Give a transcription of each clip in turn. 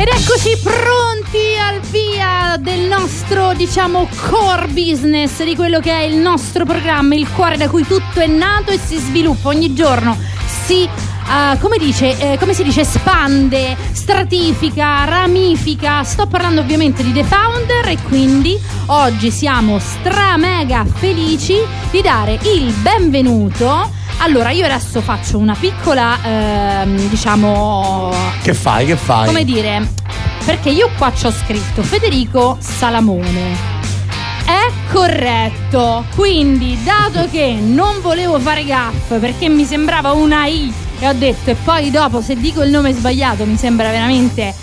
Ed eccoci pronti al via del nostro, diciamo, core business, di quello che è il nostro programma, il cuore da cui tutto è nato e si sviluppa ogni giorno. Si Uh, come, dice, eh, come si dice, spande, stratifica, ramifica. Sto parlando ovviamente di The Founder e quindi oggi siamo stra mega felici di dare il benvenuto. Allora, io adesso faccio una piccola, ehm, diciamo... Che fai, che fai? Come dire, perché io qua ci ho scritto Federico Salamone è corretto. Quindi, dato che non volevo fare gaff perché mi sembrava una I e ho detto, e poi dopo se dico il nome sbagliato mi sembra veramente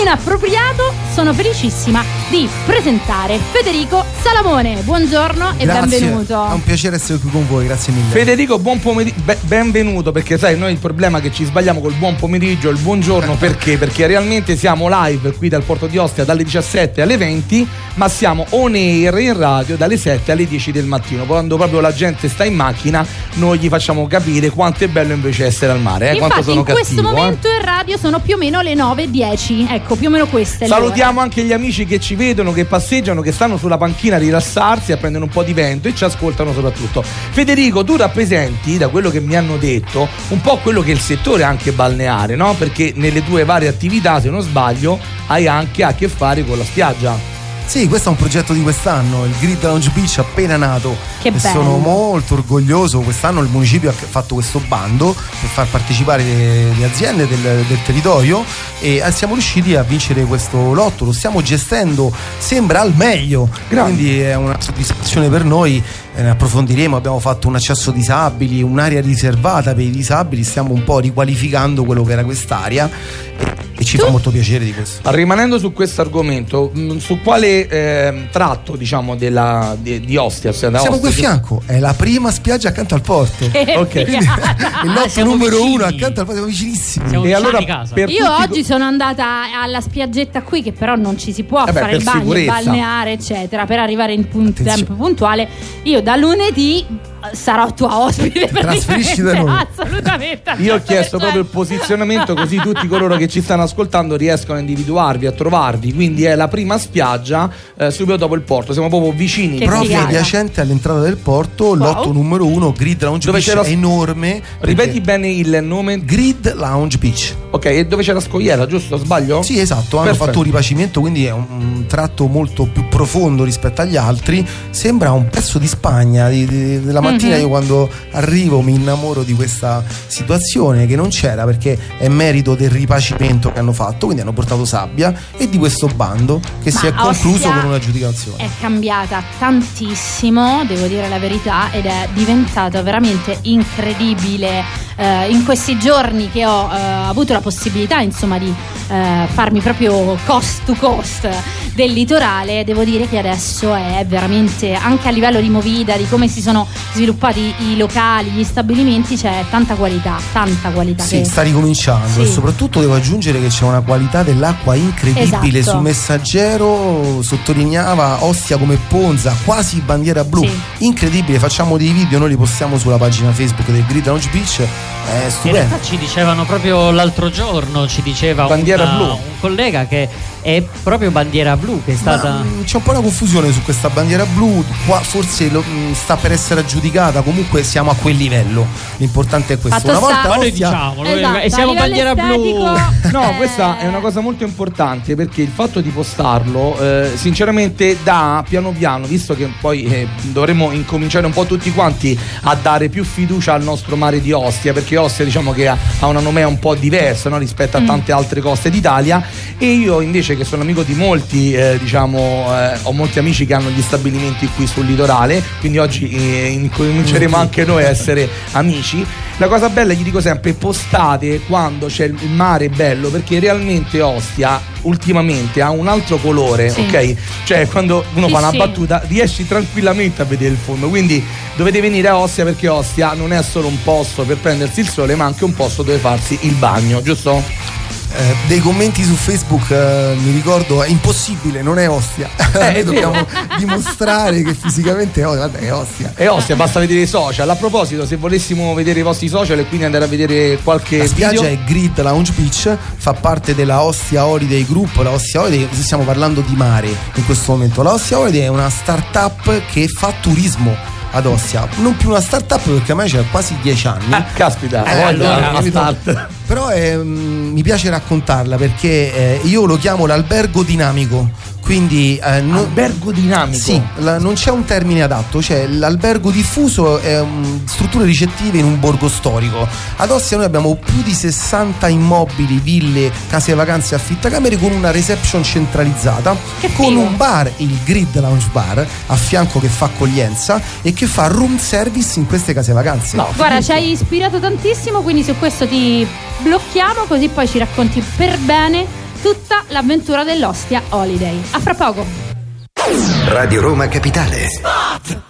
inappropriato, sono felicissima di presentare Federico Salamone. Buongiorno e Grazie. benvenuto. È un piacere essere qui con voi, grazie mille. Federico, buon pomeriggio, benvenuto perché sai, noi il problema è che ci sbagliamo col buon pomeriggio e il buongiorno perché? Perché realmente siamo live qui dal Porto di Ostia dalle 17 alle 20, ma siamo on air in radio dalle 7 alle 10 del mattino. Quando proprio la gente sta in macchina, noi gli facciamo capire quanto è bello invece essere al mare. Eh? Infatti, quanto sono in questo cattivo, momento eh? in radio sono più o meno le 9.10. Ecco, più o meno queste. Salutiamo anche gli amici che ci vedono, che passeggiano, che stanno sulla panchina a rilassarsi, a prendere un po' di vento e ci ascoltano soprattutto. Federico, tu rappresenti, da quello che mi hanno detto, un po' quello che è il settore anche balneare, no? Perché nelle tue varie attività, se non sbaglio, hai anche a che fare con la spiaggia. Sì, questo è un progetto di quest'anno, il Grid Lounge Beach appena nato. Che e bello. sono molto orgoglioso. Quest'anno il municipio ha fatto questo bando per far partecipare le, le aziende del, del territorio e eh, siamo riusciti a vincere questo lotto. Lo stiamo gestendo, sembra al meglio. Grande. Quindi è una soddisfazione per noi. Eh, ne approfondiremo, abbiamo fatto un accesso disabili, un'area riservata per i disabili, stiamo un po' riqualificando quello che era quest'area e, e ci Tu- fa molto piacere di questo. Rimanendo su questo argomento, mh, su quale eh, tratto diciamo della, di, di Ostia? Cioè, Siamo qui a Ostia- fianco, è la prima spiaggia accanto al porto. Ok. il nostro numero vicini. uno accanto al porto, siamo vicinissimi. Siamo E allora Io tutti- oggi sono andata alla spiaggetta qui, che però non ci si può Eh beh, fare il bagno, sicurezza. balneare, eccetera, per arrivare in pun- tempo puntuale. Io da lunedì sarò tua ospite. Trasferisci da noi. Assolutamente. Io ho chiesto proprio il 100%. posizionamento così tutti coloro che ci stanno ascoltando riescono a individuarvi, a trovarvi. Quindi è la prima spiaggia eh, subito dopo il porto. Siamo proprio vicini. Che Proprio figata. adiacente all'entrata del porto, lotto numero uno, Grid Lounge Dove Beach è enorme. Ripeti perché- bene il nome. Grid Lounge Beach. Ok, e dove c'è la scogliera, giusto? Sbaglio? Sì, esatto, hanno Perfetto. fatto un ripacimento, quindi è un, un tratto molto più profondo rispetto agli altri. Sembra un pezzo di Spagna. di- di- della mattina Mhm. io quando arrivo mi innamoro di questa situazione che non c'era perché è merito del ripacimento che hanno fatto, quindi hanno portato sabbia e di questo bando che si Ma è concluso con un'aggiudicazione. È cambiata tantissimo, devo dire la verità, ed è diventata veramente incredibile. Eh, in questi giorni che ho eh, avuto la possibilità, insomma, di eh, farmi proprio cost to cost del litorale, devo dire che adesso è veramente anche a livello di movida, di come si sono sviluppati i locali, gli stabilimenti, c'è tanta qualità, tanta qualità. Sì, che- sta ricominciando Sì. e soprattutto devo aggiungere che c'è una qualità dell'acqua incredibile. Esatto. Sul messaggero sottolineava Ostia come Ponza, quasi bandiera blu. Sì. Incredibile, facciamo dei video, noi li postiamo sulla pagina Facebook del Grid Lounge Beach. È In stupendo. realtà ci dicevano proprio l'altro giorno, ci diceva una- un collega che è proprio bandiera blu che è Ma, stata... mm, c'è un po' una confusione su questa bandiera blu, qua forse lo- mm, sta per essere aggiudicata, comunque siamo a quel livello. L'importante è questo. Fatto Una volta Ma noi Ostia- diciamo, Esatto, e siamo a livello bandiera blu. No, eh, questa è una cosa molto importante perché il fatto di postarlo, eh, sinceramente, dà piano piano, visto che poi eh, dovremmo incominciare un po' tutti quanti a dare più fiducia al nostro mare di Ostia, perché Ostia diciamo che ha, ha una nomea un po' diversa no, rispetto a tante altre coste d'Italia. E io invece, che sono amico di molti, eh, diciamo, eh, ho molti amici che hanno gli stabilimenti qui sul litorale, quindi oggi eh, incominceremo anche noi a essere amici. La cosa bella, gli dico sempre, postate quando c'è il mare bello, perché realmente Ostia ultimamente ha un altro colore, Sì. ok? Cioè quando uno Sì, fa una sì. battuta riesci tranquillamente a vedere il fondo, quindi dovete venire a Ostia perché Ostia non è solo un posto per prendersi il sole, ma anche un posto dove farsi il bagno, giusto? Eh, dei commenti su Facebook eh, mi ricordo è impossibile, non è Ostia. Noi dobbiamo dimostrare che fisicamente è Ostia. Vabbè, è Ostia. E Ostia, basta vedere i social. A proposito, se volessimo vedere i vostri social e quindi andare a vedere qualche La spiaggia video. è Grid Lounge Beach, fa parte della Ostia Holiday Group. La Ostia Holiday, stiamo parlando di mare in questo momento. La Ostia Holiday è una startup che fa turismo ad Ostia. Non più una startup perché ormai c'è quasi dieci anni. Ah, caspita, Eh, allora, start. Però eh, mi piace raccontarla perché eh, io lo chiamo l'albergo dinamico. Quindi eh, non- Albergo dinamico. sì, la- non c'è un termine adatto, cioè l'albergo diffuso è um, strutture ricettive in un borgo storico. Ad Ostia noi abbiamo più di 60 immobili, ville, case vacanze, affittacamere con una reception centralizzata, Che con figo. un bar, il Grid Lounge Bar, a fianco che fa accoglienza e che fa room service in queste case vacanze. No, Guarda, ci hai ispirato tantissimo, quindi su questo ti blocchiamo, così poi ci racconti per bene tutta l'avventura dell'Ostia Holiday. A fra poco. Radio Roma Capitale.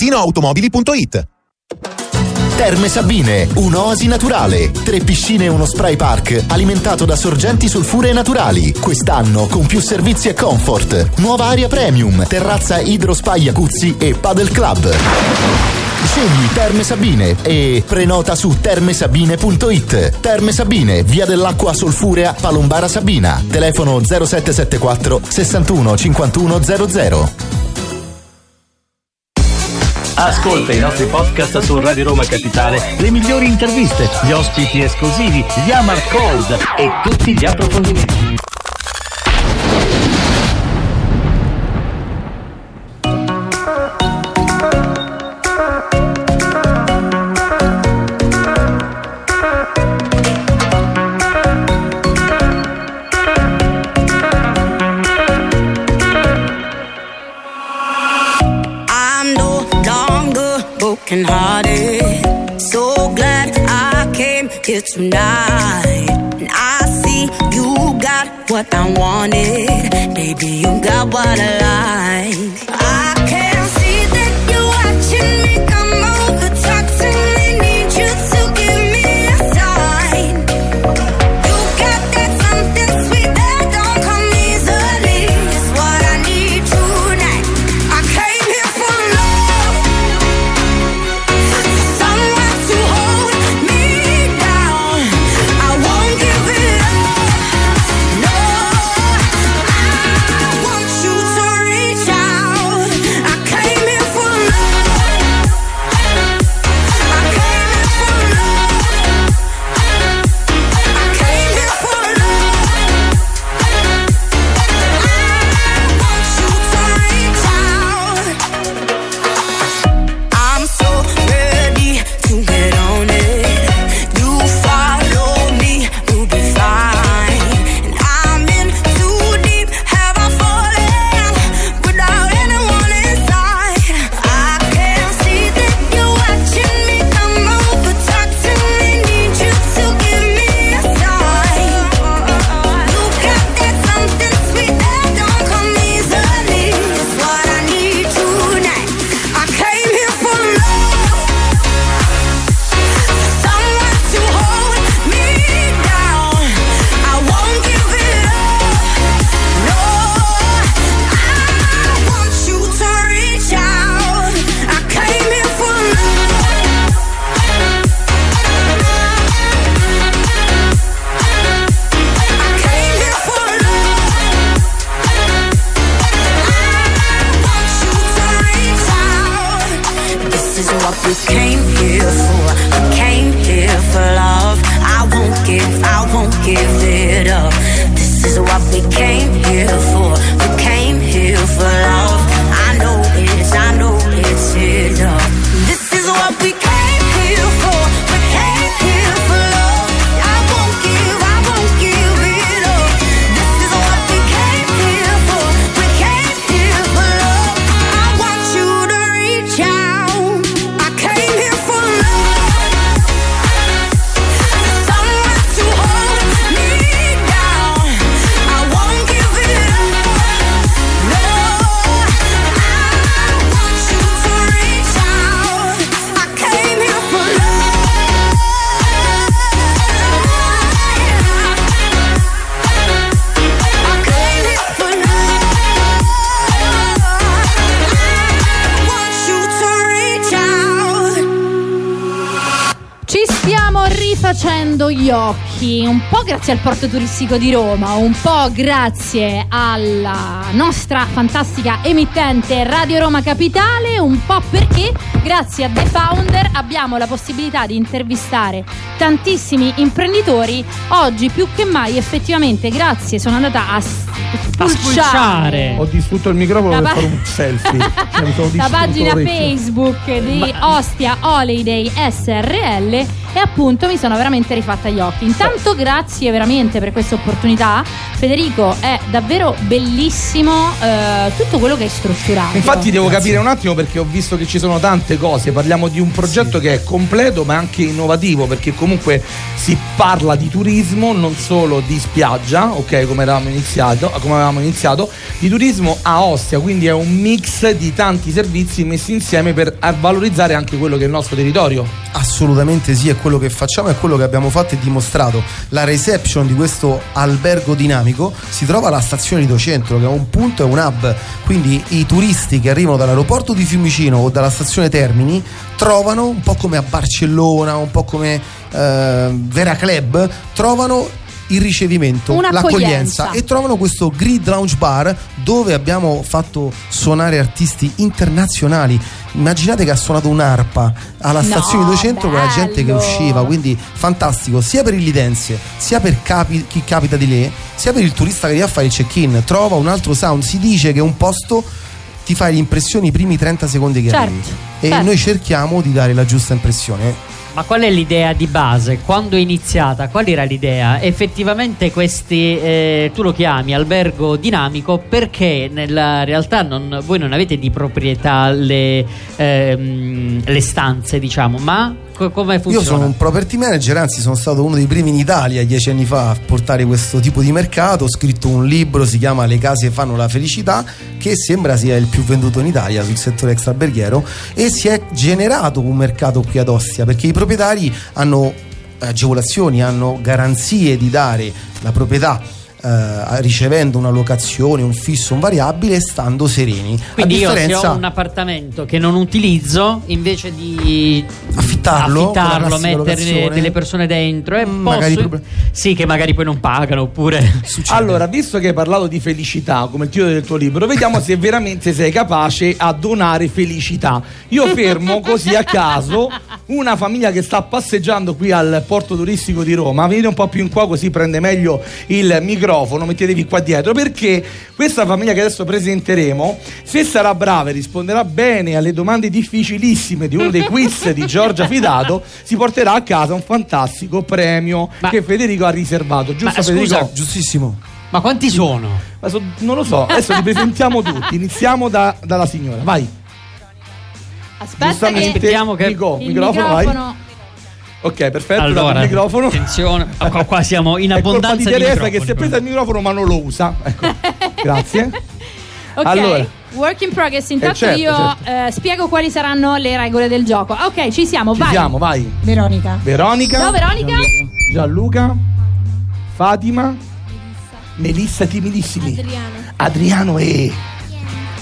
ValentinoAutomobili.it Terme Sabine, un'oasi naturale. Tre piscine e uno spray park alimentato da sorgenti sulfuree naturali. Quest'anno con più servizi e comfort. Nuova area premium, terrazza Hydro Spa Jacuzzi e Paddle Club. Scegli Terme Sabine e prenota su termesabine.it. Terme Sabine, via dell'acqua solfurea, Palombara Sabina. Telefono 0774 61 51 00. Ascolta i nostri podcast su Radio Roma Capitale, le migliori interviste, gli ospiti esclusivi, gli Amar Cold e tutti gli approfondimenti. Longer broken hearted. So glad I came here tonight. And I see you got what I wanted. Baby, you got what I like. Give it up. This is what we came here for. We came here for love. I know it's, I know it's enough. This is what we came here for. Facendo gli occhi, un po' grazie al porto turistico di Roma, un po' grazie alla nostra fantastica emittente Radio Roma Capitale, un po' perché grazie a The Founder abbiamo la possibilità di intervistare tantissimi imprenditori. Oggi più che mai effettivamente grazie sono andata a, s- spulciare Ho distrutto il microfono La per fare un selfie. Cioè, la pagina l'orecchio. Facebook di Ostia Holiday SRL e appunto mi sono veramente rifatta gli occhi. Intanto grazie veramente per questa opportunità. Federico è davvero bellissimo eh, tutto quello che hai strutturato. Infatti devo capire un attimo perché ho visto che ci sono tante cose, parliamo di un progetto che è completo ma anche innovativo perché comunque si parla di turismo, non solo di spiaggia, ok come avevamo iniziato, come avevamo iniziato di turismo a Ostia, quindi è un mix di tanti servizi messi insieme per valorizzare anche quello che è il nostro territorio. Assolutamente sì, è quello che facciamo, è quello che abbiamo fatto e dimostrato. La reception di questo albergo dinamico si trova alla stazione Lido Centro, che è un punto, è un hub. Quindi i turisti che arrivano dall'aeroporto di Fiumicino o dalla stazione Termini trovano, un po' come a Barcellona, un po' come eh, Vera Club, trovano il ricevimento, l'accoglienza e trovano questo Grid Lounge Bar dove abbiamo fatto suonare artisti internazionali. Immaginate che ha suonato un'arpa alla No, stazione di centro con la gente che bello. usciva, quindi fantastico sia per il lidense, sia per capi- chi capita di lì, sia per il turista che viene a fare il check-in. Trova un altro sound. Si dice che un posto ti fa le impressioni i primi 30 secondi che Certo, arrivi. E certo. noi cerchiamo di dare la giusta impressione. Ma qual è l'idea di base? Quando è iniziata? Qual era l'idea? Effettivamente questi, eh, tu lo chiami albergo dinamico perché nella realtà non- voi non avete di proprietà le, ehm, le stanze, diciamo, ma co- come Io funziona? sono un property manager, anzi sono stato uno dei primi in Italia dieci anni fa a portare questo tipo di mercato. Ho scritto un libro, si chiama Le case fanno la felicità, che sembra sia il più venduto in Italia sul settore extraberghiero e si è generato un mercato qui ad Ostia perché i proprietari hanno agevolazioni, hanno garanzie di dare la proprietà. Eh, ricevendo una locazione, un fisso, un variabile e stando sereni. Quindi a io se differenza ho un appartamento che non utilizzo, invece di affittarlo, affittarlo, mettere delle persone dentro e Mm, posso- magari prob- sì, che magari poi non pagano oppure Allora, visto che hai parlato di felicità come il titolo del tuo libro, vediamo se veramente sei capace a donare felicità. Io fermo così a caso una famiglia che sta passeggiando qui al porto turistico di Roma. Venite un po' più in qua così prende meglio il microfono, mettetevi qua dietro perché questa famiglia che adesso presenteremo, se sarà brava e risponderà bene alle domande difficilissime di uno dei quiz di Giorgia Fidato, si porterà a casa un fantastico premio che Federico ha riservato. Giusto Ma, Federico? scusa, giustissimo. Ma quanti sono? Ma so- non lo so, adesso li presentiamo tutti. Iniziamo da- dalla signora, vai. Aspetta che Aspettiamo che- Mico, il microfono, microfono vai. Ok, perfetto. Allora, il microfono. attenzione, qua, qua siamo in È colpa abbondanza di di, Teresa che si è presa il microfono ma non lo usa. Ecco. Grazie. Ok, Allora. work in progress. Intanto Eh, certo, io certo. eh, spiego quali saranno le regole del gioco. Ok, ci siamo, Ci vai. siamo, vai. Veronica. Veronica. Ciao Veronica. Gianluca. Fatima. Melissa timidissimi. Adriano. Adriano e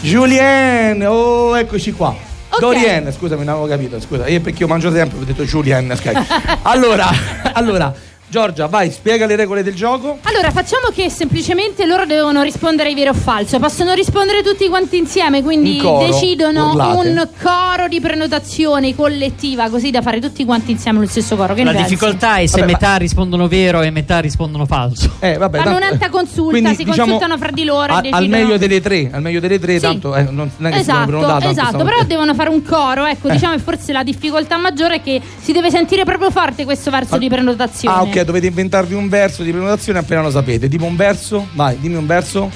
Julien. Oh, eccoci qua. Ok. Dorien, scusami, non avevo capito. Scusa, io perché io mangio sempre, ho detto Julien. Sky. allora, allora, Giorgia, vai, spiega le regole del gioco. Allora, facciamo che semplicemente loro devono rispondere ai vero o falso. Possono rispondere tutti quanti insieme, quindi In coro, decidono urlate. un coro di prenotazione collettiva, così da fare tutti quanti insieme lo stesso coro. Che La ne pensi? difficoltà è se Vabbè, metà rispondono vero e metà rispondono falso. Eh, vabbè, Fanno tanto- un'alta consulta, quindi, si diciamo, consultano fra di loro e a- al decidono- meglio delle tre, al meglio delle tre, Sì. tanto eh, non, non è che si devono Esatto, prenotare, tanto esatto, stanno- però devono fare un coro, ecco, diciamo che forse la difficoltà maggiore è che si deve sentire proprio forte questo verso di prenotazione. Ah, ok, dovete inventarvi un verso di prenotazione appena lo sapete. Tipo un verso? Vai, dimmi un verso.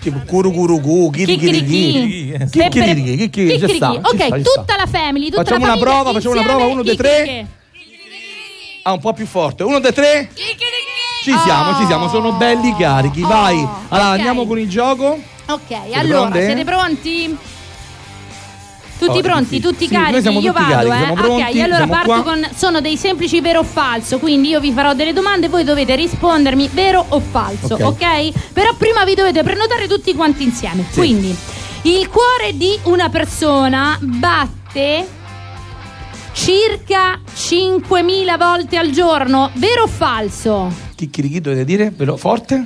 Tipo curu curu gu, chiri chiri Chicchirichi. chi. Peppere- Chicchirichi, chi- chi- ci Chicchirichi. sta, ci Ok, tutta la family, tutta Facciamo la una famiglia prova, facciamo una prova, uno, due, tre. Ah, un po' più forte. Uno, due, tre. Ci siamo, ci siamo, sono belli carichi. Vai. Allora, andiamo con il gioco. Ok, allora, siete pronti? Tutti pronti, tutti Sì, carichi? io tutti vado, carichi, eh. siamo pronti, ok, allora parto qua. con sono dei semplici vero o falso, quindi io vi farò delle domande e voi dovete rispondermi vero o falso, Ok. ok? Però prima vi dovete prenotare tutti quanti insieme. Sì. Quindi il cuore di una persona batte circa 5.000 volte al giorno. Vero o falso? Chicchirichi dovete dire? Velo forte?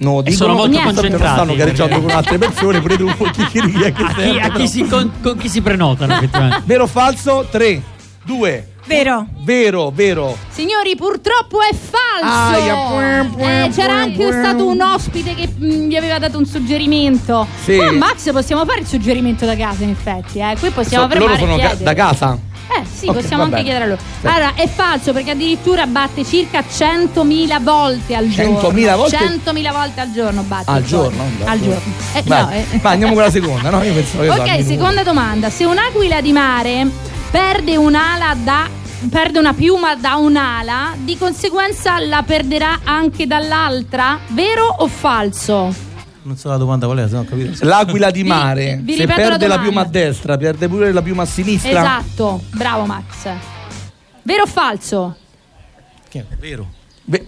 No, dicono sono molto concentrati, stanno gareggiando con altre persone, pure tu chicchirichi a che A chi, a chi si con, con chi si prenotano. Vero o falso? 3, 2, Vero. vero, vero. Signori, purtroppo è falso. Aia, puem, puem, Eh, c'era puem, anche stato un ospite che mm, gli aveva dato un suggerimento. Sì. Ma Max possiamo fare il suggerimento da casa, in effetti. Eh. Qui possiamo So- fermare loro sono ca- da casa? Eh sì, Ok, possiamo anche chiedere a loro. Sì. Allora, è falso perché addirittura batte circa 100.000 volte al giorno. 100.000 volte? 100.000 volte al giorno batte. Al giorno? Al giorno. Eh, Vai, no, eh. vai, andiamo con la seconda, no? Io pensavo che Ok, seconda domanda. Se un'aquila di mare perde un'ala da perde una piuma da un'ala, di conseguenza la perderà anche dall'altra? Vero o falso? Non so la domanda qual è, se no ho capito. L'aquila di mare, vi se ripeto la perde la, domanda. piuma a destra, perde pure la piuma a sinistra. Esatto. Bravo Max. Vero o falso? Che è vero. Ve-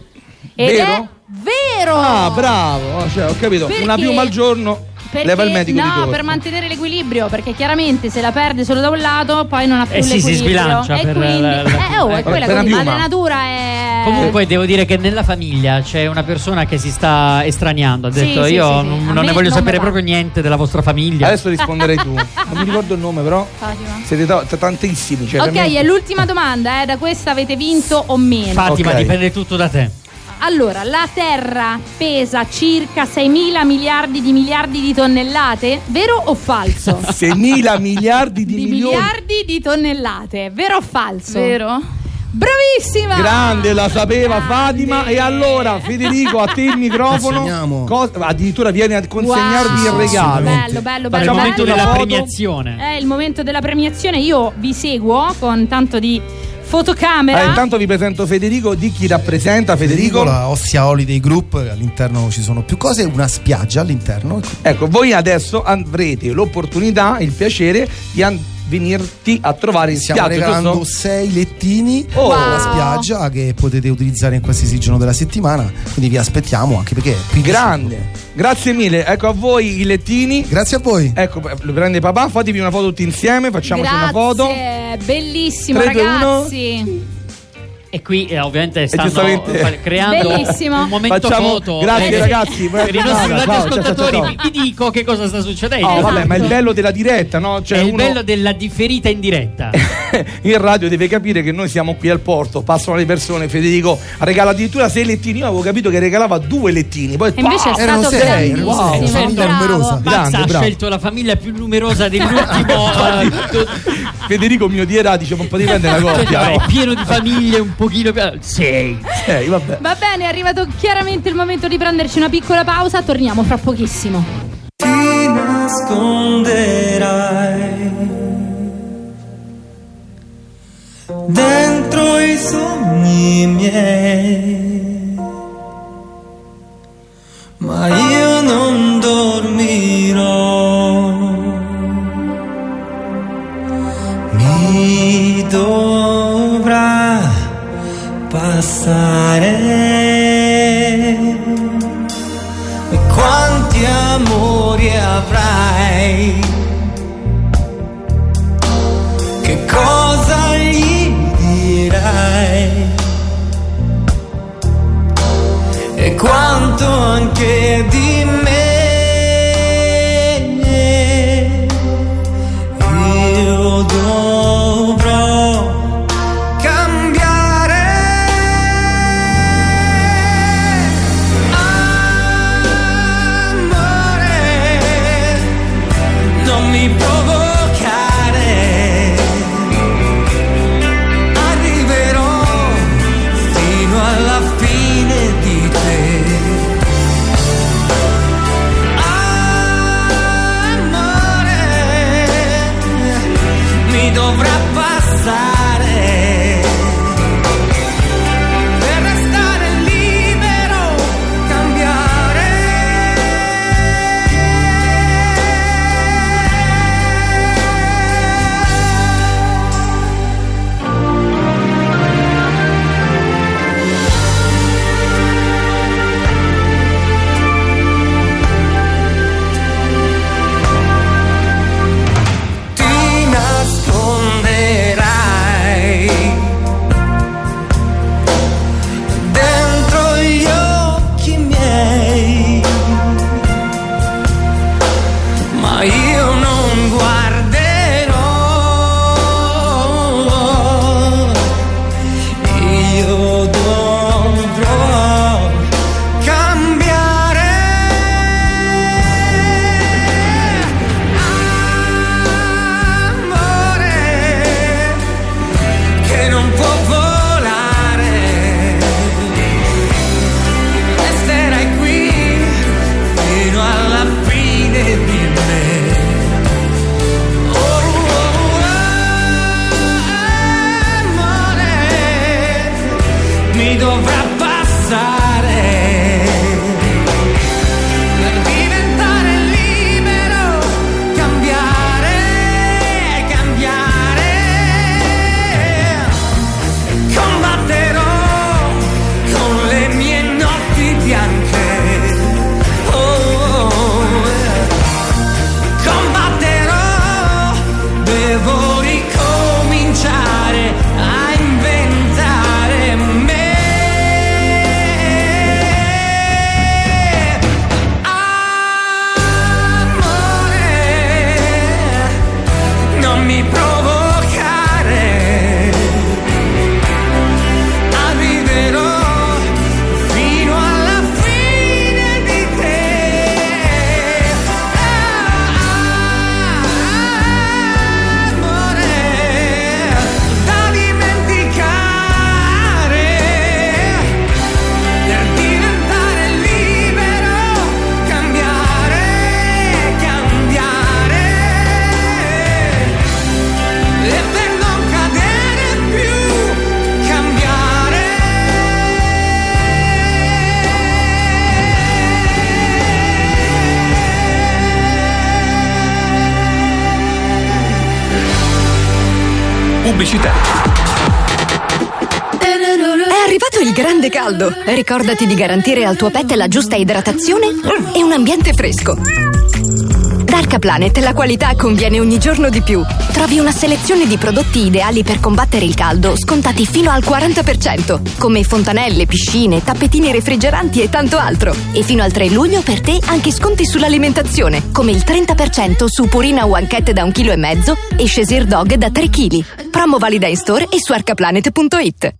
Ed vero? è vero. Ah, bravo, cioè, ho capito. Perché- Una piuma al giorno Perché, leva il medico di no, per mantenere l'equilibrio, perché chiaramente se la perde solo da un lato, poi non ha più Eh sì, si l'equilibrio. sbilancia e per quindi, la- la- eh, oh, è quella quindi, piuma. madre natura è Comunque devo dire che nella famiglia c'è una persona che si sta estraniando. Ha detto sì, io sì, sì. non, ne voglio non sapere mi va." proprio niente della vostra famiglia. Adesso risponderai tu. Non mi ricordo il nome, però. Fatima. Siete ta- tantissimi. Cioè, Ok, veramente- è l'ultima domanda, eh, da questa avete vinto o meno. Fatima, ok. dipende tutto da te. Allora, la Terra pesa circa 6.000 miliardi di miliardi di tonnellate, vero o falso? 6.000 miliardi di, di milioni. miliardi di tonnellate, vero o falso? Vero. Bravissima! Grande, la sapeva Grande. Fatima. E allora, Federico, a te il microfono. Cosa- addirittura vieni a consegnarvi Wow. il regalo. Bello, bello, Fare il bello. momento bello. della premiazione. È il momento della premiazione. Io vi seguo con tanto di fotocamera. Eh, intanto vi presento Federico. Di chi rappresenta Federico? la Ossia Holiday Group, all'interno ci sono più cose, una spiaggia all'interno. Ecco, voi adesso avrete l'opportunità, il piacere di an- venirti a trovare in Stiamo spiaggia. Stiamo regalando giusto? sei lettini oh. Wow. alla spiaggia che potete utilizzare in qualsiasi giorno della settimana. Quindi vi aspettiamo anche perché è grande. Grazie mille, ecco a voi i lettini. Grazie a voi. Ecco, lo prende papà, fatevi una foto tutti insieme, facciamoci Grazie. una foto. Bellissimo, 3, ragazzi. 2, e qui eh, ovviamente stanno giustamente- creando Bellissimo. un momento Facciamo- foto. grazie, Eh, ragazzi, buona Per i nostri Ciao, ciao, radioascoltatori ciao, vi, dico che cosa sta succedendo. Oh, Esatto. vabbè, ma il bello della diretta, no? Cioè, È il uno bello della differita in diretta. in radio deve capire che noi siamo qui al porto, passano le persone, Federico regala addirittura sei lettini. Io avevo capito che regalava due lettini, poi E invece è pa! erano stato sei, wow, una famiglia bravo. numerosa. Grande, ha bravo. scelto la famiglia più numerosa dell'ultimo. Federico mio dirà, dice, ma potevi prendere la cioè, coppia. è no? pieno di famiglie un pochino più. Sei. Eh, vabbè. Va bene, è arrivato chiaramente il momento di prenderci una piccola pausa. Torniamo fra pochissimo. ti nasconderai dentro i sogni miei, ma io non dormirò. Mi dovrà passare e quanti amori avrai? Che cosa gli dirai? E quanto anche di me grande caldo. Ricordati di garantire al tuo pet la giusta idratazione e un ambiente fresco. Da Arcaplanet la qualità conviene ogni giorno di più. Trovi una selezione di prodotti ideali per combattere il caldo, scontati fino al 40%, come fontanelle, piscine, tappetini refrigeranti e tanto altro. E fino al 3 luglio per te anche sconti sull'alimentazione, come il 30% su Purina Cat da 1,5 kg e Shesir Dog da 3 kg. Promo valida in store e su arcaplanet.it.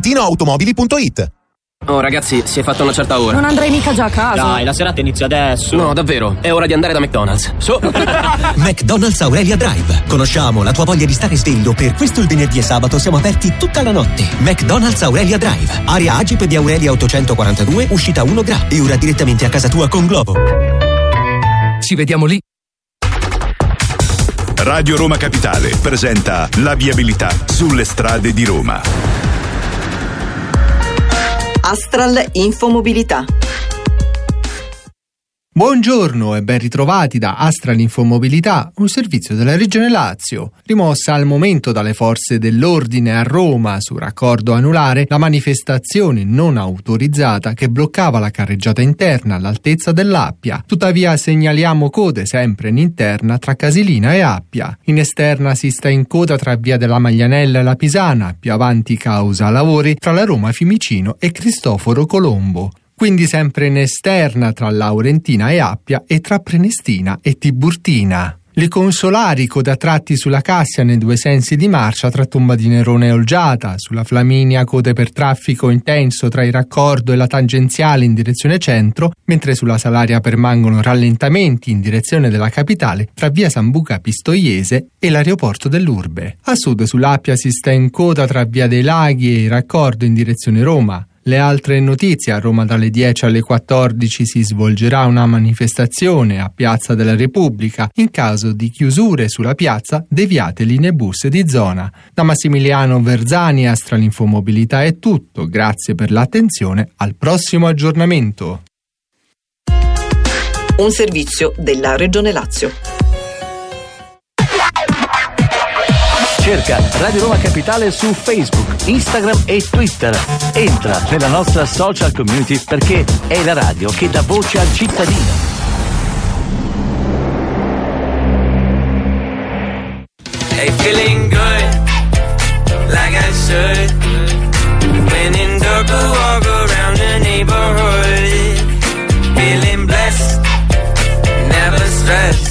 ValentinoAutomobili.it Oh ragazzi, si è fatta una certa ora. Non andrei mica già a casa. Dai, la serata inizia adesso. No, davvero, è ora di andare da McDonald's. Su. McDonald's Aurelia Drive. Conosciamo la tua voglia di stare sveglio. Per questo il venerdì e sabato siamo aperti tutta la notte. McDonald's Aurelia Drive. Area Agip di Aurelia 842, uscita 1 Gra. E ora direttamente a casa tua con Globo. Ci vediamo lì. Radio Roma Capitale presenta la viabilità sulle strade di Roma. Astral Infomobilità. Buongiorno e ben ritrovati da Astral Infomobilità, un servizio della Regione Lazio. Rimossa al momento dalle forze dell'ordine a Roma su raccordo anulare la manifestazione non autorizzata che bloccava la carreggiata interna all'altezza dell'Appia. Tuttavia segnaliamo code sempre in interna tra Casilina e Appia. In esterna si sta in coda tra via della Maglianella e la Pisana, più avanti causa lavori tra la Roma Fiumicino e Cristoforo Colombo quindi sempre in esterna tra Laurentina e Appia e tra Prenestina e Tiburtina. Le consolari coda tratti sulla Cassia nei due sensi di marcia tra Tomba di Nerone e Olgiata, sulla Flaminia code per traffico intenso tra il raccordo e la tangenziale in direzione centro, mentre sulla Salaria permangono rallentamenti in direzione della capitale tra via Sambuca Pistoiese e l'aeroporto dell'Urbe. A sud sull'Appia si sta in coda tra via dei Laghi e il raccordo in direzione Roma. Le altre notizie, a Roma dalle 10 alle 14 si svolgerà una manifestazione a Piazza della Repubblica. In caso di chiusure sulla piazza, deviate linee bus di zona. Da Massimiliano Verzani, Astral Infomobilità è tutto. Grazie per l'attenzione. Al prossimo aggiornamento. Un servizio della Regione Lazio. Cerca Radio Roma Capitale su Facebook, Instagram e Twitter. Entra nella nostra social community perché è la radio che dà voce al cittadino. Hey, feeling good, like I should. When in I walk around the neighborhood. Feeling blessed, never stressed.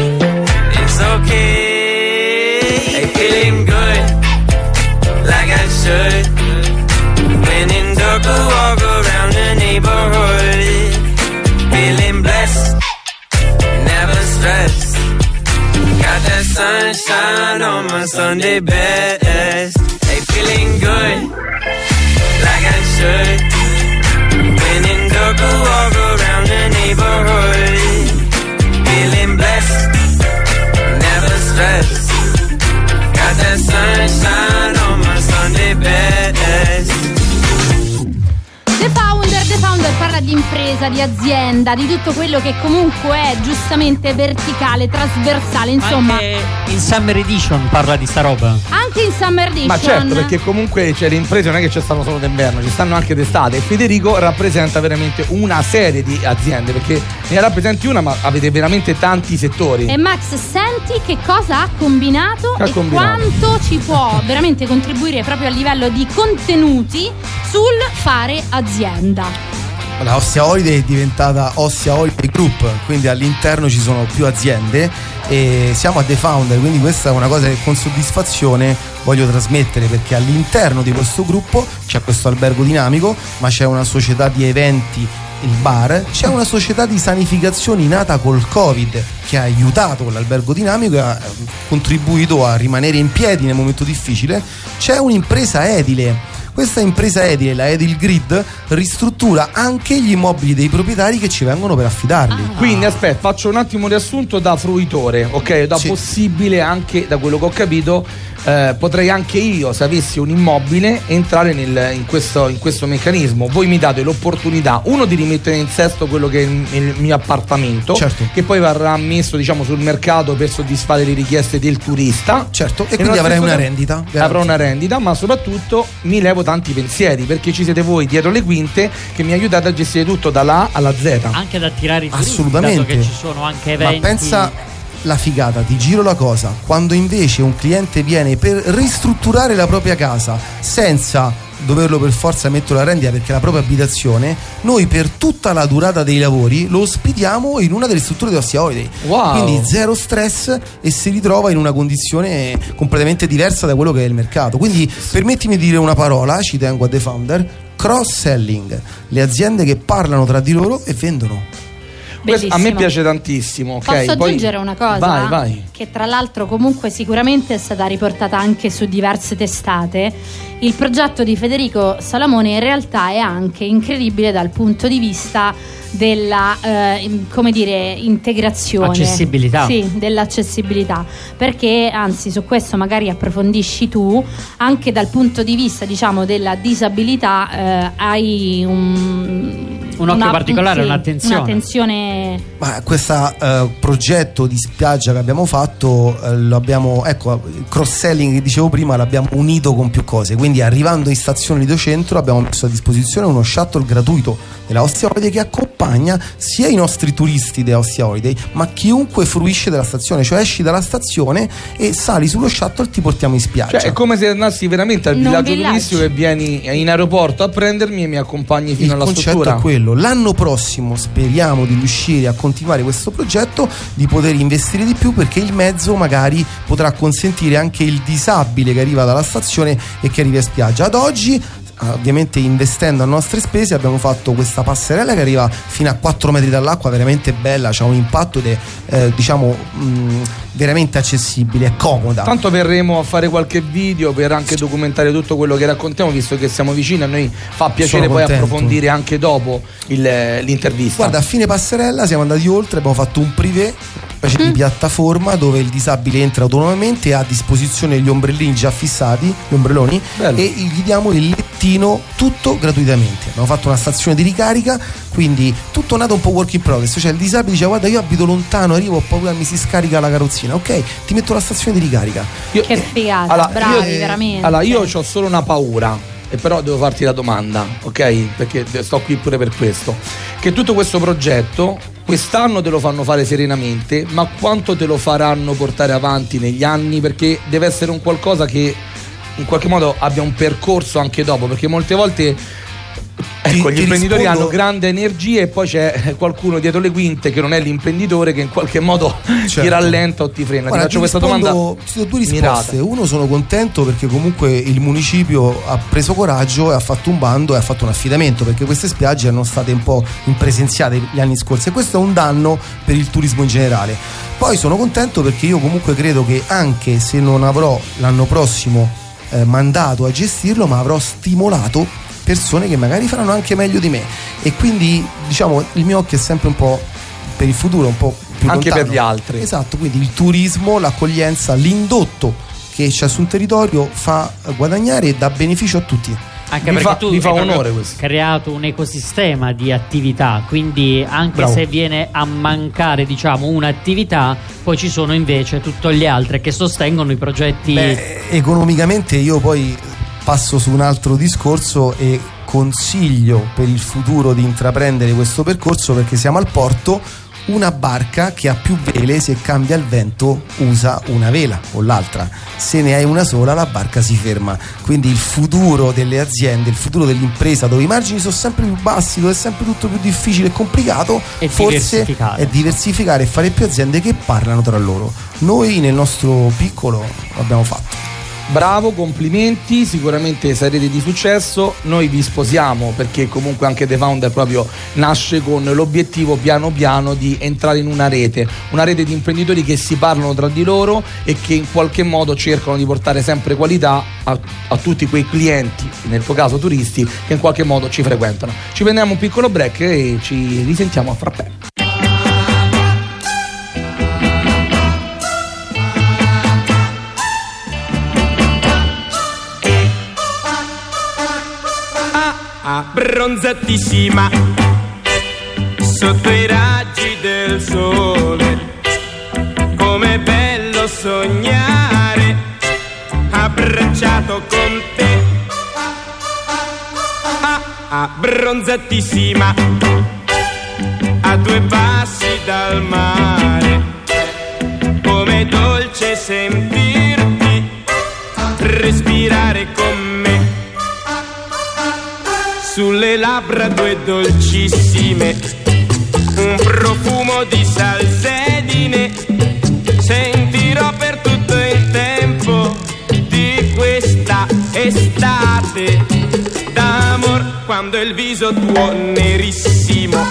should. When in doubt, go walk around the neighborhood, feeling blessed, never stressed. Got that sunshine on my Sunday best. Hey, feeling good, like I should. When in doubt, go walk around the neighborhood, feeling blessed, never stressed. Got that sunshine. Parla di impresa, di azienda, di tutto quello che comunque è giustamente verticale, trasversale, insomma. Anche in Summer Edition parla di sta roba. Anche in Summer Edition. Ma certo, perché comunque cioè, le imprese non è che ci stanno solo d'inverno, ci stanno anche d'estate. E Federico rappresenta veramente una serie di aziende, perché ne rappresenti una, ma avete veramente tanti settori. E Max, senti che cosa ha combinato Che ha e combinato? quanto ci può veramente contribuire proprio a livello di contenuti sul fare azienda. La Ossia Holiday è diventata Ossia Holiday Group, quindi all'interno ci sono più aziende e siamo a The Founder, quindi questa è una cosa che con soddisfazione voglio trasmettere perché all'interno di questo gruppo c'è questo albergo dinamico, ma c'è una società di eventi il bar, c'è una società di sanificazioni nata col Covid che ha aiutato l'albergo dinamico e ha eh, contribuito a rimanere in piedi nel momento difficile, c'è un'impresa edile questa impresa edile, la Edil Grid, ristruttura anche gli immobili dei proprietari che ci vengono per affidarli. Quindi aspetta, faccio un attimo riassunto da fruitore, ok? Da possibile anche, da quello che ho capito, eh, potrei anche io, se avessi un immobile, entrare nel- in, questo, in questo meccanismo. Voi mi date l'opportunità, uno, di rimettere in sesto quello che è il, il mio appartamento, Certo. che poi verrà messo diciamo, sul mercato per soddisfare le richieste del turista. Certo, e nello quindi avrai una rendita. Avrò una rendita, ma soprattutto mi levo tanti pensieri, perché ci siete voi dietro le quinte che mi aiutate a gestire tutto dalla A alla Z. Anche ad attirare i turisti, Assolutamente. dato che ci sono anche eventi. Ma pensa la figata, ti giro la cosa, quando invece un cliente viene per ristrutturare la propria casa senza doverlo per forza mettere la rendita perché è la propria abitazione, noi per tutta la durata dei lavori lo ospitiamo in una delle strutture di Ostia Holiday. Wow. Quindi zero stress e si ritrova in una condizione completamente diversa da quello che è il mercato. Quindi permettimi di dire una parola, ci tengo a The Founder, cross-selling, le aziende che parlano tra di loro e vendono. Questo a me Bellissimo. piace tantissimo. ok? Posso Poi- aggiungere una cosa? Vai, vai. Che tra l'altro comunque sicuramente è stata riportata anche su diverse testate. Il progetto di Federico Salamone in realtà è anche incredibile dal punto di vista della eh, come dire integrazione Accessibilità. sì dell'accessibilità perché anzi su questo magari approfondisci tu anche dal punto di vista diciamo della disabilità eh, hai un Un occhio particolare, sì, un'attenzione. un'attenzione Ma questo progetto di spiaggia che abbiamo fatto, eh, lo abbiamo, ecco, il cross-selling che dicevo prima l'abbiamo unito con più cose. Quindi arrivando in stazione Lido Centro abbiamo messo a disposizione uno shuttle gratuito della Ostia Holiday che accompagna sia i nostri turisti della Ostia Holiday, ma chiunque fruisce della stazione, cioè esci dalla stazione e sali sullo shuttle e ti portiamo in spiaggia. Cioè, è come se andassi veramente al In un villaggio villaggio. turistico e vieni in aeroporto a prendermi e mi accompagni fino il alla concetto struttura. è quello. L'anno prossimo speriamo di riuscire a continuare questo progetto, di poter investire di più perché il mezzo magari potrà consentire anche il disabile che arriva dalla stazione e che arriva in spiaggia. Ad oggi ovviamente investendo a nostre spese abbiamo fatto questa passerella che arriva fino a 4 metri dall'acqua veramente bella c'ha un impatto ed è eh, diciamo mh, veramente accessibile è comoda. Tanto verremo a fare qualche video per anche documentare tutto quello che raccontiamo, visto che siamo vicini, a noi fa piacere poi approfondire anche dopo il- l'intervista. Guarda, a fine passerella siamo andati oltre, abbiamo fatto un privé, specie di piattaforma dove il disabile entra autonomamente e ha a disposizione gli ombrellini già fissati, gli ombrelloni, e gli diamo il lettino tutto gratuitamente. Abbiamo fatto una stazione di ricarica, quindi tutto nato un po' work in progress. Cioè il disabile dice guarda io abito lontano, arrivo, ho paura mi si scarica la carrozzina. Ok, ti metto la stazione di ricarica. che figata Allora, bravi io- veramente Allora, io ho solo una paura, e però devo farti la domanda, ok? Perché sto qui pure per questo. Che tutto questo progetto, quest'anno te lo fanno fare serenamente, ma quanto te lo faranno portare avanti negli anni? Perché deve essere un qualcosa che in qualche modo abbia un percorso anche dopo, perché molte volte Ecco, Ti- gli ti imprenditori rispondo- hanno grande energia e poi c'è qualcuno dietro le quinte che non è l'imprenditore che in qualche modo ti Certo. rallenta o ti frena. Guarda, ti faccio questa rispondo- domanda. Ti do due risposte. mirata. Uno sono contento perché comunque il municipio ha preso coraggio e ha fatto un bando e ha fatto un affidamento perché queste spiagge erano state un po' impresenziate gli anni scorsi e questo è un danno per il turismo in generale. Poi sono contento perché io comunque credo che anche se non avrò l'anno prossimo eh, mandato a gestirlo, ma avrò stimolato persone che magari faranno anche meglio di me e quindi diciamo il mio occhio è sempre un po' per il futuro, un po' più Anche lontano. per gli altri. Esatto, quindi il turismo, l'accoglienza, l'indotto che c'è su un territorio fa guadagnare e dà beneficio a tutti. Anche Mi perché fa- tu mi fa onore questo. creato un ecosistema di attività, quindi anche Bravo. se viene a mancare diciamo un'attività, poi ci sono invece tutte le altre che sostengono i progetti. Beh, economicamente io poi passo su un altro discorso e consiglio per il futuro di intraprendere questo percorso perché siamo al porto una barca che ha più vele se cambia il vento usa una vela o l'altra. Se ne hai una sola la barca si ferma. Quindi il futuro delle aziende il futuro dell'impresa dove i margini sono sempre più bassi dove è sempre tutto più difficile e complicato E forse diversificare. è diversificare e fare più aziende che parlano tra loro. Noi nel nostro piccolo l'abbiamo fatto Bravo, complimenti, sicuramente sarete di successo. Noi vi sposiamo perché comunque anche The Founder proprio nasce con l'obiettivo piano piano di entrare in una rete, una rete di imprenditori che si parlano tra di loro e che in qualche modo cercano di portare sempre qualità a, a tutti quei clienti, nel tuo caso turisti, che in qualche modo ci frequentano. Ci prendiamo un piccolo break e ci risentiamo a frappè. Abbronzatissima sotto i raggi del sole. Com'è bello sognare abbracciato con te. Ah, abbronzatissima a due passi dal mare. Com'è dolce sentirti respirare con me sulle labbra due dolcissime, un profumo di salsedine, sentirò per tutto il tempo di questa estate d'amor quando il viso tuo nerissimo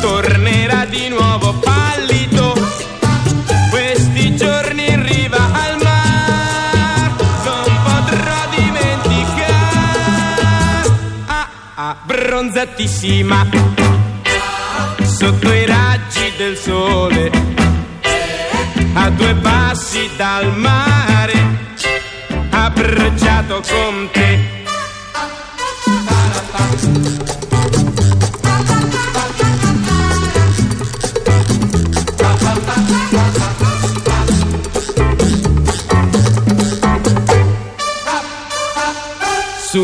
tornerà di nuovo pallido. Abbronzatissima sotto i raggi del sole a due passi dal mare abbracciato con te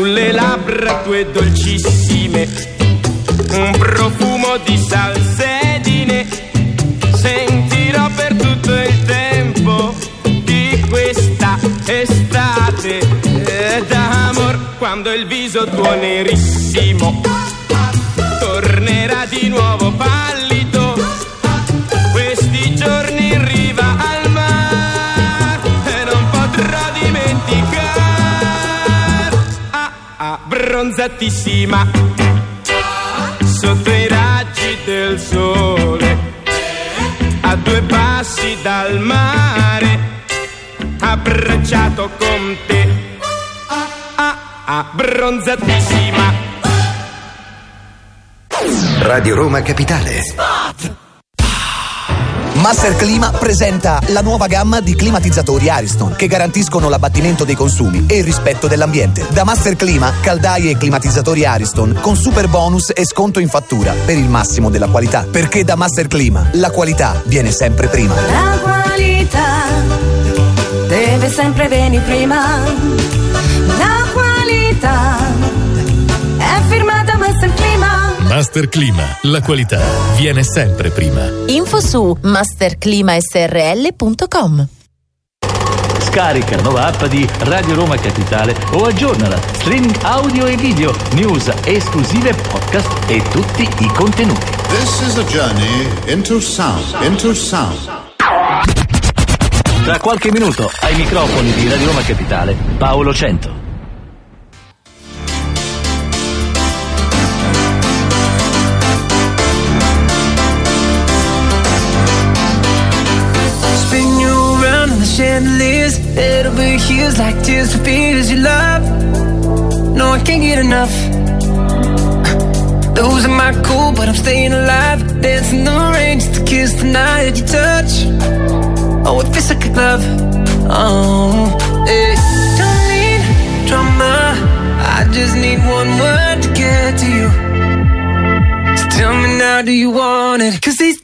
sulle labbra tue dolcissime, un profumo di salsedine, sentirò per tutto il tempo di questa estate. D'amor quando il viso tuo nerissimo tornerà di nuovo pallido. Abbronzatissima sotto i raggi del sole a due passi dal mare abbracciato con te ah, abbronzatissima Radio Roma Capitale. Master Clima presenta la nuova gamma di climatizzatori Ariston che garantiscono l'abbattimento dei consumi e il rispetto dell'ambiente. Da Master Clima, caldaie e climatizzatori Ariston con super bonus e sconto in fattura per il massimo della qualità. Perché da Master Clima la qualità viene sempre prima. La qualità deve sempre venire prima. La qualità Master Clima, la qualità viene sempre prima. Info su masterclimasrl.com Scarica la nuova app di Radio Roma Capitale o aggiornala. Streaming audio e video, news esclusive, podcast e tutti i contenuti. This is a journey into sound, into sound. Tra qualche minuto ai microfoni di Radio Roma Capitale, Paolo Cento. Spin you around in the chandeliers. Head over heels like tears for fears you love. No, I can't get enough. Losing my cool, but I'm staying alive. Dancing the rain just to kiss the night that you touch. Oh, it feels like a glove. Oh, hey. Don't need drama. I just need one word to get to you. So tell me now, do you want it? Cause these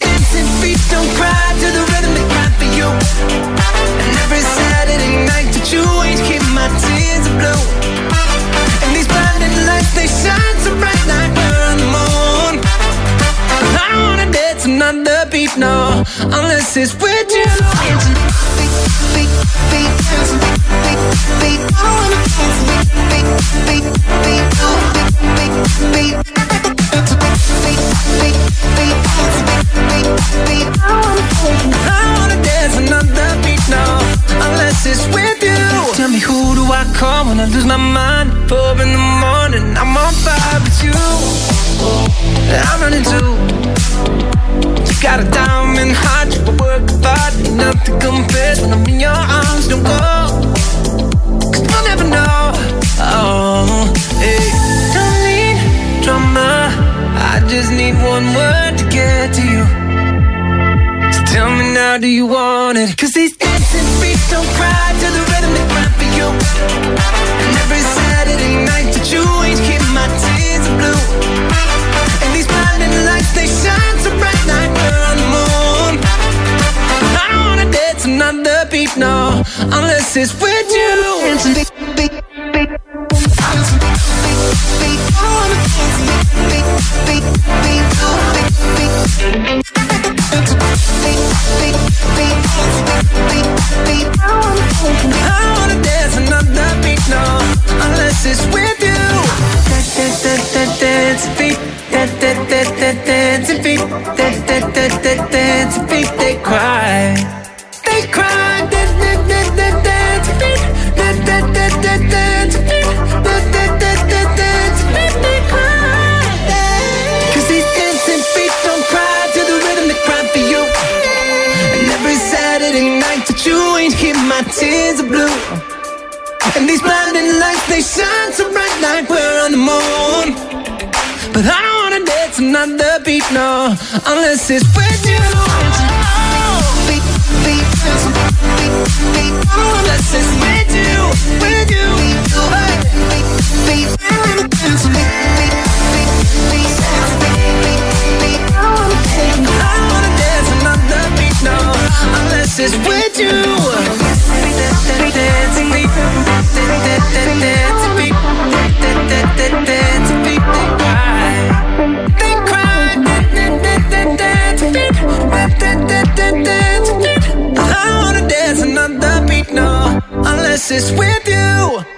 don't cry to the rhythm for you. And every Saturday night that you ain't keep my tears are blue. And these blinding lights, they shine so bright like we're on the moon. I don't wanna dance another beat, no, unless it's with you. Oh. Call when I lose my mind? Four in the morning, I'm on fire with you. I'm running. You got a diamond heart, work nothing compares when I'm in your arms. Don't go, cause you'll never know. Oh. Don't need drama, I just need one word to get to you. Now, do you want it? Cause these dancing feet don't cry to the rhythm they cry for you. And every Saturday night that you ain't keep my tears are blue. And these blinding lights, they shine so bright like we're on the moon. I don't wanna dance another beat, no, unless it's with beat. I wanna dance another beat, no, unless it's with you.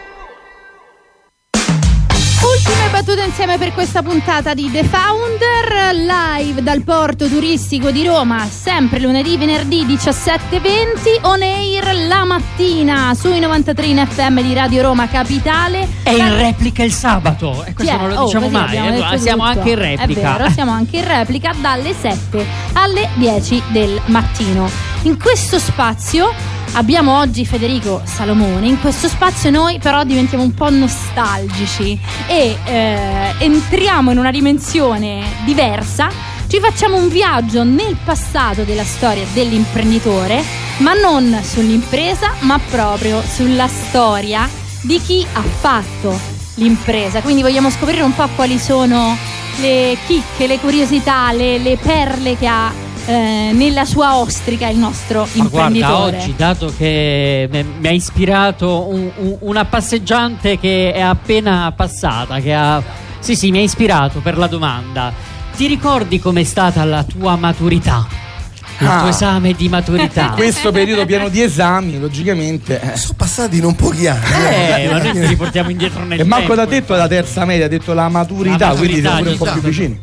Battute insieme per questa puntata di The Founder live dal porto turistico di Roma, sempre lunedì, venerdì 17.20, on air la mattina sui 93 in FM di Radio Roma Capitale. È in replica il sabato, e questo è? non lo Oh, diciamo così mai. abbiamo eh, Siamo tutto. anche in replica. È vero, siamo anche in replica dalle 7 alle 10 del mattino. In questo spazio abbiamo oggi Federico Salomone. In questo spazio noi però diventiamo un po' nostalgici e eh, entriamo in una dimensione diversa. Ci facciamo un viaggio nel passato della storia dell'imprenditore, ma non sull'impresa, ma proprio sulla storia di chi ha fatto l'impresa. Quindi vogliamo scoprire un po' quali sono le chicche, le curiosità, le, le perle che ha eh, nella sua ostrica il nostro Ma guarda, imprenditore. oggi, dato che mi ha ispirato un- un- una passeggiante che è appena passata, che ha... Sì, sì, mi ha ispirato per la domanda. Ti ricordi com'è stata la tua maturità? Il Ah. tuo esame di maturità. In questo periodo pieno di esami, logicamente. eh. Sono passati non pochi anni. Eh, ma noi ti riportiamo indietro nel E Marco tempo. l'ha detto la terza media, ha detto la maturità, La quindi siamo pure un po' maturità, più vicini.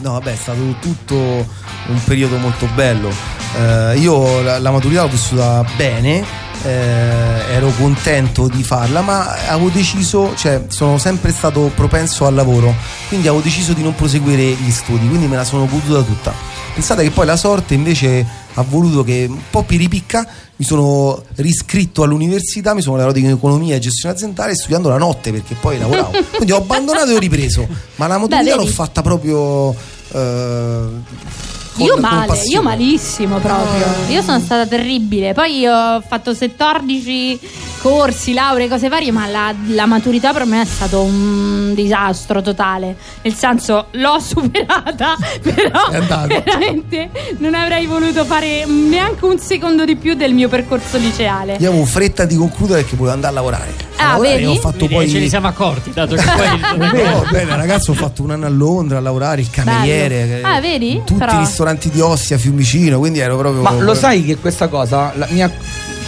No, vabbè, è stato tutto un periodo molto bello. Eh, io la, la maturità l'ho vissuta bene, eh, ero contento di farla, ma avevo deciso, cioè sono sempre stato propenso al lavoro, quindi avevo deciso di non proseguire gli studi, quindi me la sono goduta tutta. Pensate che poi la sorte invece ha voluto che un po' piripicca mi sono riscritto all'università, mi sono laureato in economia e gestione aziendale studiando la notte perché poi lavoravo. Quindi ho abbandonato e ho ripreso, ma la maturità l'ho vedi? fatta proprio... eh, Io male, passione. io malissimo proprio. Io sono stata terribile. Poi io ho fatto 14 corsi, lauree, cose varie, ma la, la maturità per me è stato un disastro totale. Nel senso, l'ho superata, però veramente non avrei voluto fare neanche un secondo di più del mio percorso liceale. Io avevo fretta di concludere perché volevo andare a lavorare. A Ah, lavorare vedi? Ho fatto Vedi, poi... ce ne siamo accorti, dato che poi No, bene, ragazzi, ho fatto un anno a Londra a lavorare, il cameriere. Bello. eh, Ah, vedi? Tutti Però- i ristoranti di Ostia, Fiumicino, quindi ero proprio. Ma lo sai che questa cosa la mia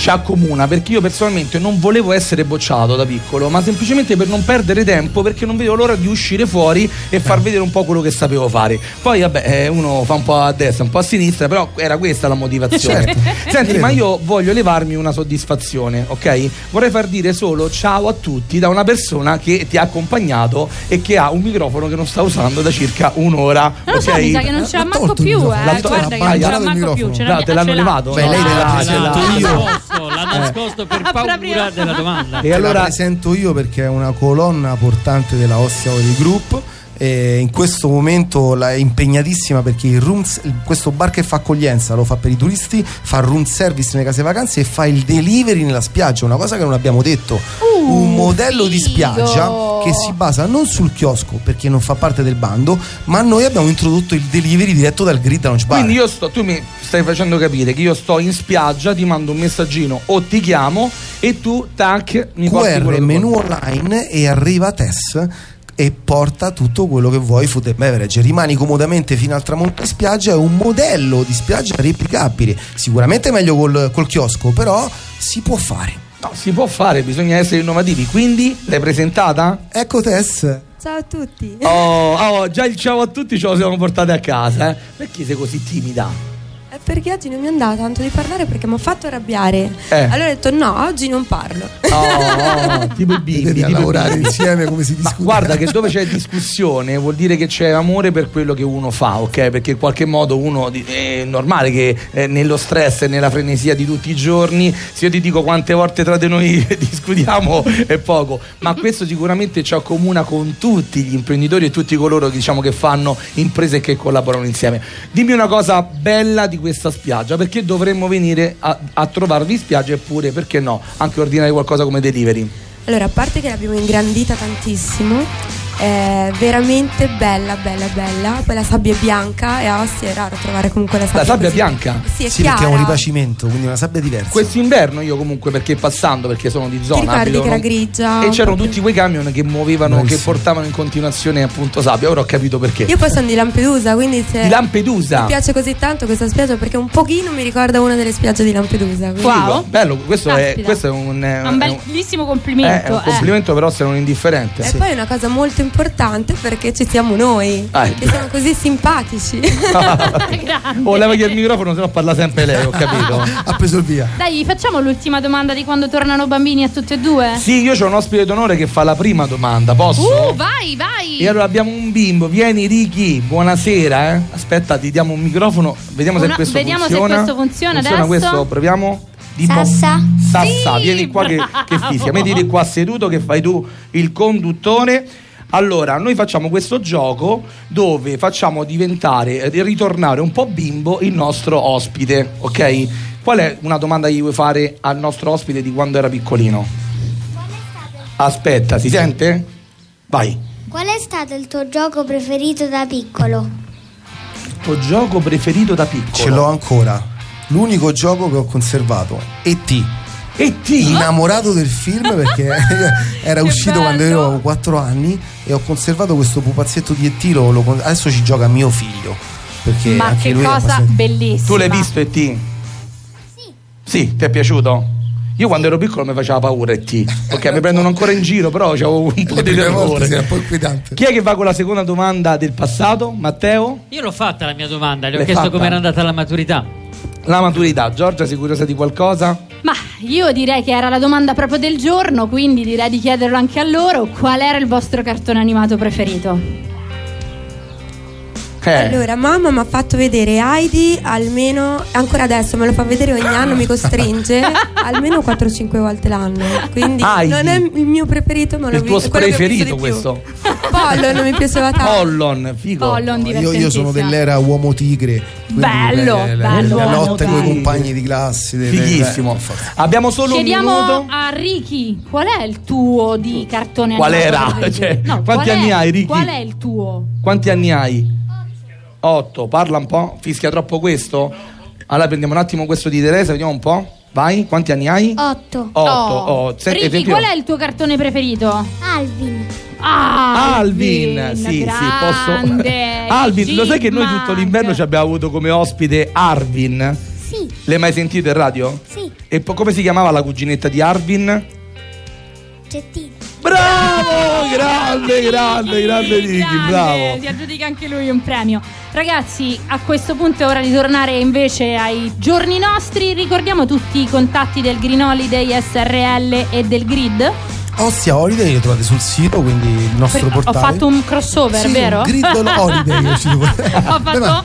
ci accomuna perché io personalmente non volevo essere bocciato da piccolo, ma semplicemente per non perdere tempo perché non vedevo l'ora di uscire fuori e far vedere un po' quello che sapevo fare. Poi vabbè, eh, uno fa un po' a destra, un po' a sinistra, però era questa la motivazione. Certo. Senti, ma io voglio levarmi una soddisfazione, ok? Vorrei far dire solo ciao a tutti da una persona che ti ha accompagnato e che ha un microfono che non sta usando da circa un'ora. Non lo so, ok? mi sa che non ce l'ha manco più, eh. Guarda che non ce l'ha manco più. Ce te l'hanno levato? Beh, lei te ce l'ha. io. Nascosto, l'ha nascosto per Ah, paura proprio. della domanda. E allora presento io perché è una colonna portante della Ostia Ori Group. E in questo momento la- è impegnatissima perché il room, il- questo bar che fa accoglienza lo fa per i turisti, fa room service nelle case vacanze e fa il delivery nella spiaggia, una cosa che non abbiamo detto. Uh, un modello di figo. spiaggia che si basa non sul chiosco perché non fa parte del bando, ma noi abbiamo introdotto il delivery diretto dal grid lounge bar. Quindi io sto, tu mi stai facendo capire che io sto in spiaggia, ti mando un messaggino o ti chiamo e tu tac mi porti QR che menu online e arriva Tess e porta tutto quello che vuoi food and beverage rimani comodamente fino al tramonto in spiaggia è un modello di spiaggia replicabile sicuramente meglio col, col chiosco però si può fare No, si può fare, bisogna essere innovativi. Quindi l'hai presentata? ecco Tess Ciao a tutti. Oh, oh, già il ciao a tutti ce lo siamo portati a casa. Eh? Perché sei così timida? È perché oggi non mi andava tanto di parlare perché mi ha fatto arrabbiare. Eh. Allora ho detto no, oggi non parlo. Oh, oh, tipo i bimbi. Vedi a tipo i lavorare bimbi. insieme come si Ma discute guarda che dove c'è discussione vuol dire che c'è amore per quello che uno fa, ok? Perché in qualche modo uno è normale che eh, nello stress e nella frenesia di tutti i giorni, se io ti dico quante volte tra di noi discutiamo è poco, ma questo sicuramente ci accomuna con tutti gli imprenditori e tutti coloro diciamo, che fanno imprese e che collaborano insieme. Dimmi una cosa bella di questa spiaggia, perché dovremmo venire a, a trovarvi in spiaggia eppure perché no, anche ordinare qualcosa come delivery. Allora, a parte che l'abbiamo ingrandita tantissimo, è veramente bella, bella, bella. Poi la sabbia è bianca e a Ostia è raro trovare comunque la sabbia. La sabbia così. bianca? Sì, è sì perché è un ripacimento quindi una sabbia diversa Quest'inverno io comunque perché passando, perché sono di zona, ricordi abito- che era grigia? E c'erano tutti quei camion che muovevano, Bravissimo. che portavano in continuazione appunto sabbia. Ora ho capito perché. Io poi sono di Lampedusa, quindi se Di Lampedusa. mi piace così tanto questa spiaggia perché un pochino mi ricorda una delle spiagge di Lampedusa. quindi- Wow. Bello, questo è, questo è un, è È un bellissimo eh, complimento. è un eh. complimento, però se non indifferente. E poi è una cosa molto importante perché ci siamo noi, Ah, che siamo così simpatici. Grande. Oh, levagli il microfono, se no parla sempre lei, ho capito. ha preso il via Dai, facciamo l'ultima domanda di quando tornano bambini a tutte e due? Sì, io ho un ospite d'onore che fa la prima domanda, posso? Uh, vai, vai. E allora abbiamo un bimbo, vieni Ricky, buonasera. Eh. Aspetta, ti diamo un microfono, vediamo Una- se questo vediamo se funziona. questo funziona adesso. questo, proviamo. Sassa. Sassa, Sì, vieni qua che, che bravo. fischia. Mettiti qua seduto che fai tu il conduttore. Allora, noi facciamo questo gioco dove facciamo diventare, eh, ritornare un po' bimbo il nostro ospite, ok? Qual è una domanda che gli vuoi fare al nostro ospite di quando era piccolino? Aspetta, si sente? Vai. Qual è stato il tuo gioco preferito da piccolo? Il tuo gioco preferito da piccolo? ce l'ho ancora l'unico gioco che ho conservato E.T. E.T. innamorato del film perché era uscito quando io avevo 4 anni e ho conservato questo pupazzetto di E.T. lo- adesso ci gioca mio figlio Perché Ma anche che lui è cosa abbastanza- bellissima. Tu l'hai visto E.T.? Sì. Sì, ti è piaciuto? Io quando ero piccolo mi faceva paura E.T. Ok, mi prendono ancora in giro, però avevo un po' di volte sì, terrore. un po' inquietante. Chi è che va con la seconda domanda del passato? Matteo? Io l'ho fatta la mia domanda, le ho L'hai chiesto come era andata la maturità. La maturità. Giorgia, sei curiosa di qualcosa? Ma io direi che era la domanda proprio del giorno, quindi direi di chiederlo anche a loro. Qual era il vostro cartone animato preferito? Eh. Allora, mamma mi ha fatto vedere Heidi almeno, ancora adesso me lo fa vedere ogni anno, mi costringe almeno 4-5 volte l'anno. Quindi Heidi. non è il mio preferito, ma l'ho Il tuo visto preferito questo? Pollo, non mi piaceva tanto. Pollon, figo. Pollon, Io, io sono dell'era uomo tigre. quindi Bello, le- bello, La uomo lotta con i tigre. compagni di classe. delle- Fighissimo. eh, forza. Abbiamo solo un Chiediamo minuto. a Ricky, qual è il tuo di cartone Qual animato era? preferito? Cioè, No, quanti qual è- anni hai, Ricky? Qual è il tuo? Quanti anni hai? 8. Parla un po'. Fischia troppo questo? Allora prendiamo un attimo questo di Teresa, vediamo un po'. Vai, quanti anni hai? Otto. 8. Oh. Oh, se- Ricky, esempio- qual è il tuo cartone preferito? Alvin. Ah, Alvin, sì, sì, posso. Alvin, lo sai che noi tutto l'inverno ci abbiamo avuto come ospite Arvin? Sì. L'hai mai sentito in radio? Sì. E po- come si chiamava la cuginetta di Arvin? Gettino. Bravo! Grande, grande, grande Ricky, bravo. Si aggiudica anche lui un premio. Ragazzi, a questo punto è ora di tornare invece ai giorni nostri. Ricordiamo tutti i contatti del Green Holiday SRL e del Grid. Ostia Holiday lo trovate sul sito, quindi il nostro Per- ho portale. fatto un crossover, Sì, vero? un Grid Holiday. è uscito. Ho Beh, ma- fatto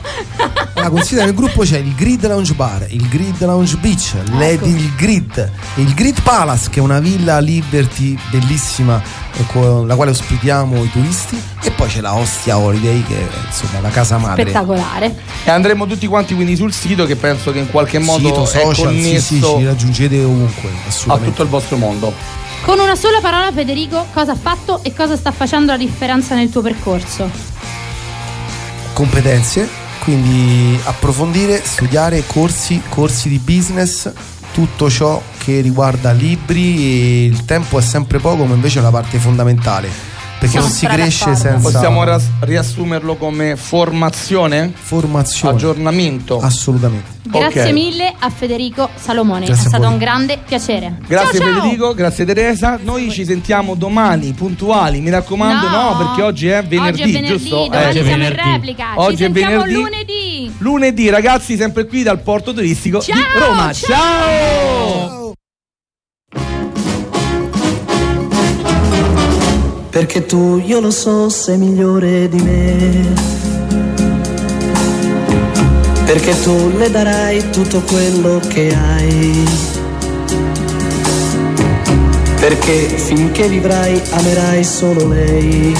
Allora, considera nel gruppo c'è il Grid Lounge Bar, il Grid Lounge Beach, Lady il Grid, il Grid Palace che è una villa Liberty bellissima eh, con la quale ospitiamo i turisti e poi c'è la Ostia Holiday che è insomma la casa madre. spettacolare. E andremo tutti quanti quindi sul sito che penso che in qualche modo Sito, è social, sì, connesso sì, ci raggiungete ovunque, a tutto il vostro mondo. Con una sola parola, Federico, cosa ha fatto e cosa sta facendo la differenza nel tuo percorso? competenze, quindi approfondire, studiare corsi, corsi di business, tutto ciò che riguarda libri il tempo è sempre poco, ma invece è una parte fondamentale. Perché non si cresce senza Possiamo ras- riassumerlo come formazione? formazione. Aggiornamento? Assolutamente. Grazie Ok. mille a Federico Salomoni, Grazie è stato voi. un grande piacere. Grazie Ciao, ciao! Federico, grazie Teresa. Noi ci sentiamo domani puntuali, mi raccomando, no, No. perché oggi è venerdì, Oggi è venerdì, giusto? domani Eh, Oggi è siamo in venerdì. replica. Oggi Ci è sentiamo venerdì. lunedì. Lunedì, ragazzi, sempre qui dal porto turistico di Ciao, Roma. ciao! ciao! Perché tu, io lo so, sei migliore di me. Perché tu le darai tutto quello che hai. Perché finché vivrai amerai solo lei.